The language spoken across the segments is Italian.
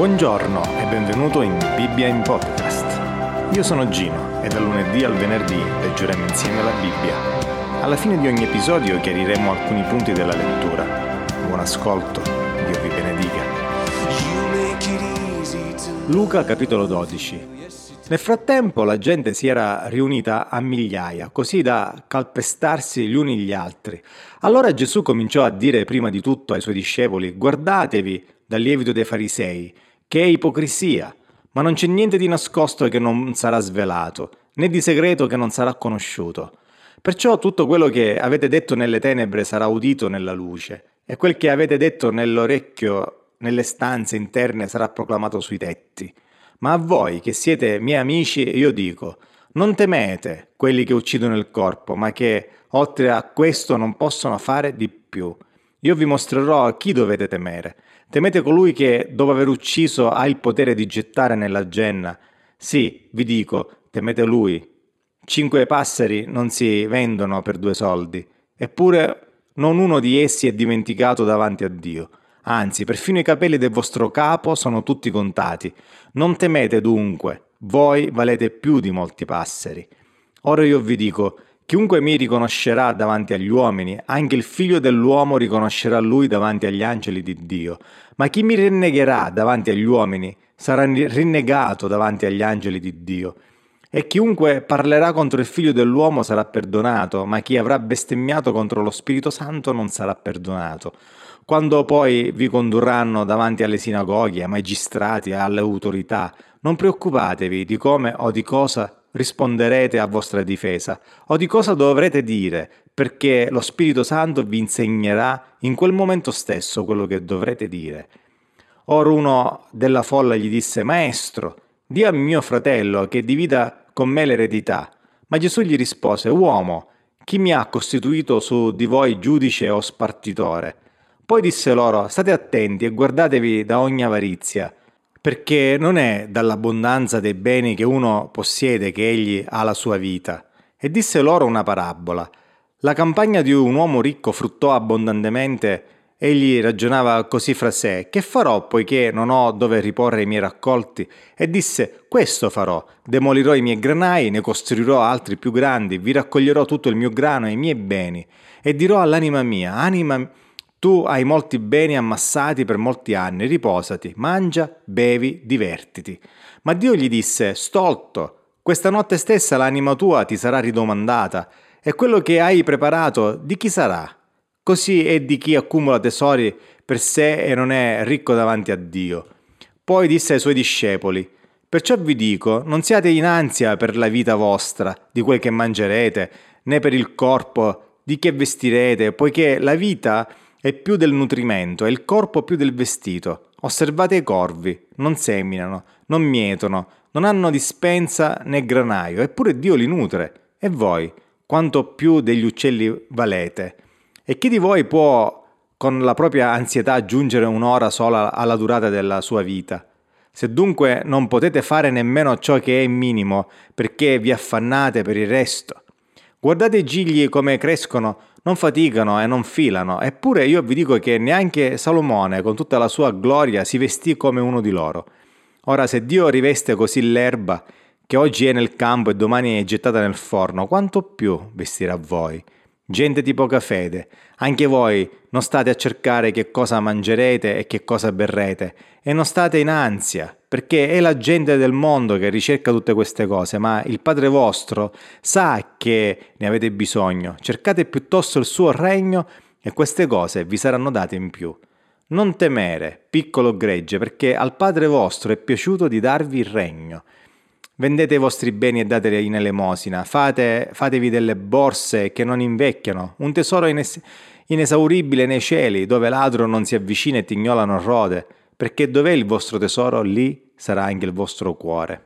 Buongiorno e benvenuto in Bibbia in Podcast. Io sono Gino e dal lunedì al venerdì leggeremo insieme la Bibbia. Alla fine di ogni episodio chiariremo alcuni punti della lettura. Buon ascolto, Dio vi benedica. Luca capitolo 12. Nel frattempo la gente si era riunita a migliaia, così da calpestarsi gli uni gli altri. Allora Gesù cominciò a dire prima di tutto ai suoi discepoli, guardatevi dal lievito dei farisei, che è ipocrisia, ma non c'è niente di nascosto che non sarà svelato, né di segreto che non sarà conosciuto. Perciò tutto quello che avete detto nelle tenebre sarà udito nella luce, e quel che avete detto nell'orecchio, nelle stanze interne, sarà proclamato sui tetti. Ma a voi, che siete miei amici, io dico, non temete quelli che uccidono il corpo, ma che oltre a questo non possono fare di più. Io vi mostrerò a chi dovete temere. Temete colui che, dopo aver ucciso, ha il potere di gettare nella genna. Sì, vi dico, temete lui. Cinque passeri non si vendono per due soldi, eppure non uno di essi è dimenticato davanti a Dio. Anzi, perfino i capelli del vostro capo sono tutti contati. Non temete dunque, voi valete più di molti passeri. Ora io vi dico, Chiunque mi riconoscerà davanti agli uomini, anche il figlio dell'uomo riconoscerà lui davanti agli angeli di Dio. Ma chi mi rinnegherà davanti agli uomini sarà rinnegato davanti agli angeli di Dio. E chiunque parlerà contro il figlio dell'uomo sarà perdonato, ma chi avrà bestemmiato contro lo Spirito Santo non sarà perdonato. Quando poi vi condurranno davanti alle sinagoghe, ai magistrati, alle autorità, non preoccupatevi di come o di cosa risponderete a vostra difesa o di cosa dovrete dire, perché lo Spirito Santo vi insegnerà in quel momento stesso quello che dovrete dire. Ora uno della folla gli disse, Maestro, di a mio fratello che divida con me l'eredità. Ma Gesù gli rispose, Uomo, chi mi ha costituito su di voi giudice o spartitore? Poi disse loro, state attenti e guardatevi da ogni avarizia perché non è dall'abbondanza dei beni che uno possiede che egli ha la sua vita. E disse loro una parabola. La campagna di un uomo ricco fruttò abbondantemente. Egli ragionava così fra sé, che farò poiché non ho dove riporre i miei raccolti? E disse, questo farò, demolirò i miei granai, ne costruirò altri più grandi, vi raccoglierò tutto il mio grano e i miei beni, e dirò all'anima mia, anima mia, tu hai molti beni ammassati per molti anni, riposati, mangia, bevi, divertiti. Ma Dio gli disse, stolto, questa notte stessa l'anima tua ti sarà ridomandata, e quello che hai preparato di chi sarà? Così è di chi accumula tesori per sé e non è ricco davanti a Dio. Poi disse ai suoi discepoli, Perciò vi dico, non siate in ansia per la vita vostra, di quel che mangerete, né per il corpo, di che vestirete, poiché la vita è più del nutrimento e il corpo più del vestito. Osservate i corvi, non seminano, non mietono, non hanno dispensa né granaio, eppure Dio li nutre. E voi, quanto più degli uccelli valete? E chi di voi può con la propria ansietà aggiungere un'ora sola alla durata della sua vita? Se dunque non potete fare nemmeno ciò che è minimo, perché vi affannate per il resto? Guardate i gigli come crescono, non faticano e non filano, eppure io vi dico che neanche Salomone, con tutta la sua gloria, si vestì come uno di loro. Ora, se Dio riveste così l'erba, che oggi è nel campo e domani è gettata nel forno, quanto più vestirà voi? Gente di poca fede, anche voi non state a cercare che cosa mangerete e che cosa berrete, e non state in ansia, perché è la gente del mondo che ricerca tutte queste cose, ma il Padre vostro sa che ne avete bisogno. Cercate piuttosto il suo regno e queste cose vi saranno date in più. Non temere, piccolo gregge, perché al Padre vostro è piaciuto di darvi il regno. Vendete i vostri beni e dateli in elemosina, Fate, fatevi delle borse che non invecchiano, un tesoro ines- inesauribile nei cieli, dove ladro non si avvicina e tignolano rode, perché dov'è il vostro tesoro, lì sarà anche il vostro cuore.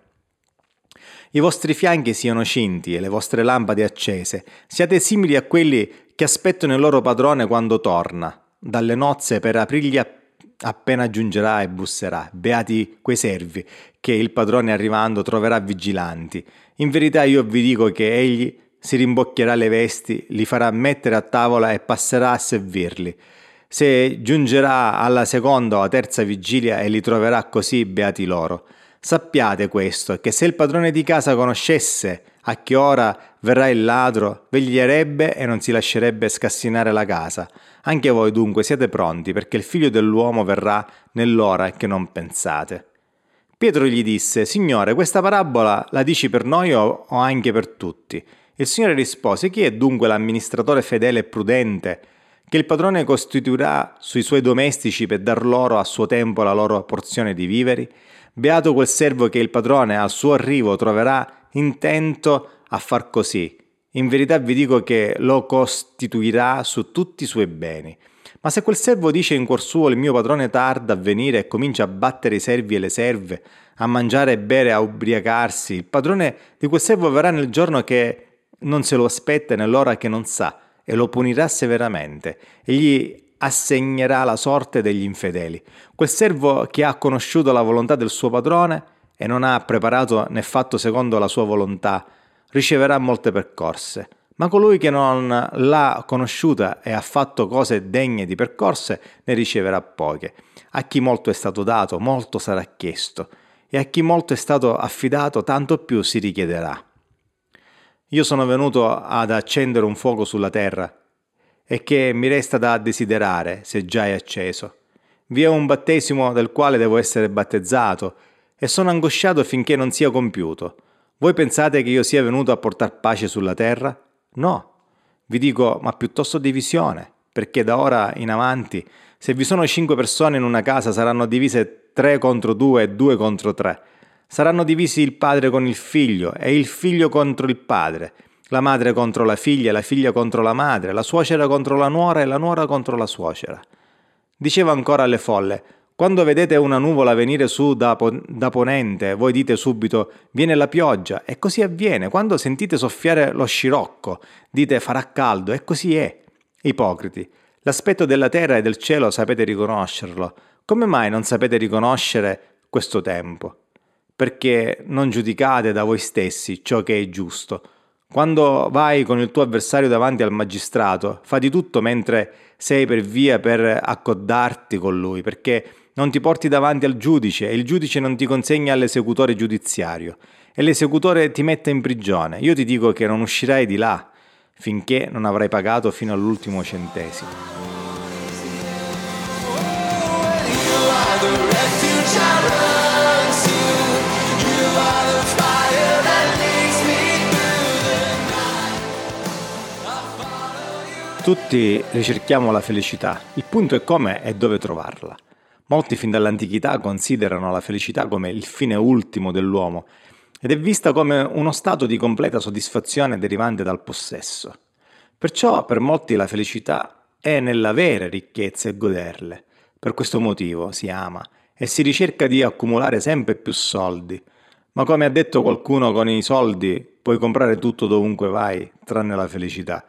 I vostri fianchi siano cinti e le vostre lampade accese, siate simili a quelli che aspettano il loro padrone quando torna dalle nozze per aprirgli a appena giungerà e busserà. Beati quei servi che il padrone arrivando troverà vigilanti. In verità io vi dico che egli si rimbocchierà le vesti, li farà mettere a tavola e passerà a servirli. se giungerà alla seconda o alla terza vigilia e li troverà così beati loro. Sappiate questo, che se il padrone di casa conoscesse a che ora verrà il ladro, veglierebbe e non si lascerebbe scassinare la casa. Anche voi dunque siete pronti, perché il figlio dell'uomo verrà nell'ora che non pensate. Pietro gli disse, Signore, questa parabola la dici per noi o, anche per tutti? Il Signore rispose, Chi è dunque l'amministratore fedele e prudente? che il padrone costituirà sui suoi domestici per dar loro a suo tempo la loro porzione di viveri? Beato quel servo che il padrone al suo arrivo troverà intento a far così. In verità vi dico che lo costituirà su tutti i suoi beni. Ma se quel servo dice in cuor suo il mio padrone tarda a venire e comincia a battere i servi e le serve, a mangiare e bere, a ubriacarsi, il padrone di quel servo verrà nel giorno che non se lo aspetta e nell'ora che non sa e lo punirà severamente e gli assegnerà la sorte degli infedeli. Quel servo che ha conosciuto la volontà del suo padrone e non ha preparato né fatto secondo la sua volontà, riceverà molte percorse. Ma colui che non l'ha conosciuta e ha fatto cose degne di percorse ne riceverà poche. A chi molto è stato dato, molto sarà chiesto, e a chi molto è stato affidato, tanto più si richiederà. Io sono venuto ad accendere un fuoco sulla terra e che mi resta da desiderare se già è acceso. Vi è un battesimo del quale devo essere battezzato e sono angosciato finché non sia compiuto. Voi pensate che io sia venuto a portar pace sulla terra? No. Vi dico, ma piuttosto divisione, perché da ora in avanti, se vi sono cinque persone in una casa, saranno divise tre contro due e due contro tre Saranno divisi il padre con il figlio e il figlio contro il padre, la madre contro la figlia, la figlia contro la madre, la suocera contro la nuora e la nuora contro la suocera. Diceva ancora alle folle, quando vedete una nuvola venire su da, da, ponente, voi dite subito viene la pioggia, e così avviene. Quando sentite soffiare lo scirocco, dite farà caldo, e così è. Ipocriti, l'aspetto della terra e del cielo sapete riconoscerlo. Come mai non sapete riconoscere questo tempo? perché non giudicate da voi stessi ciò che è giusto. Quando vai con il tuo avversario davanti al magistrato, fa di tutto mentre sei per via per accodarti con lui, perché non ti porti davanti al giudice e il giudice non ti consegna all'esecutore giudiziario e l'esecutore ti mette in prigione. Io ti dico che non uscirai di là finché non avrai pagato fino all'ultimo centesimo. Oh, Tutti ricerchiamo la felicità, il punto è come e dove trovarla. Molti fin dall'antichità considerano la felicità come il fine ultimo dell'uomo ed è vista come uno stato di completa soddisfazione derivante dal possesso. Perciò per molti la felicità è nell'avere ricchezze e goderle. Per questo motivo si ama e si ricerca di accumulare sempre più soldi. Ma come ha detto qualcuno con i soldi puoi comprare tutto dovunque vai, tranne la felicità.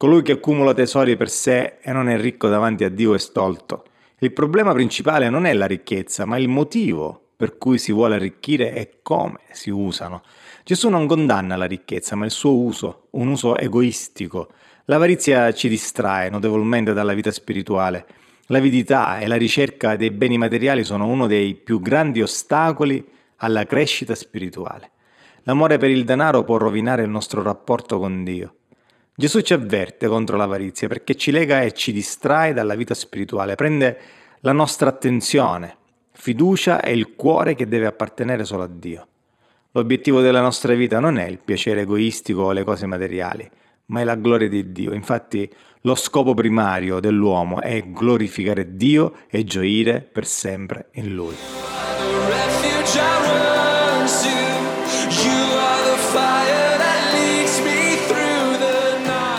Colui che accumula tesori per sé e non è ricco davanti a Dio è stolto. Il problema principale non è la ricchezza, ma il motivo per cui si vuole arricchire e come si usano. Gesù non condanna la ricchezza, ma il suo uso, un uso egoistico. L'avarizia ci distrae notevolmente dalla vita spirituale. L'avidità e la ricerca dei beni materiali sono uno dei più grandi ostacoli alla crescita spirituale. L'amore per il denaro può rovinare il nostro rapporto con Dio. Gesù ci avverte contro l'avarizia perché ci lega e ci distrae dalla vita spirituale, prende la nostra attenzione, fiducia e il cuore che deve appartenere solo a Dio. L'obiettivo della nostra vita non è il piacere egoistico o le cose materiali, ma è la gloria di Dio. Infatti lo scopo primario dell'uomo è glorificare Dio e gioire per sempre in Lui.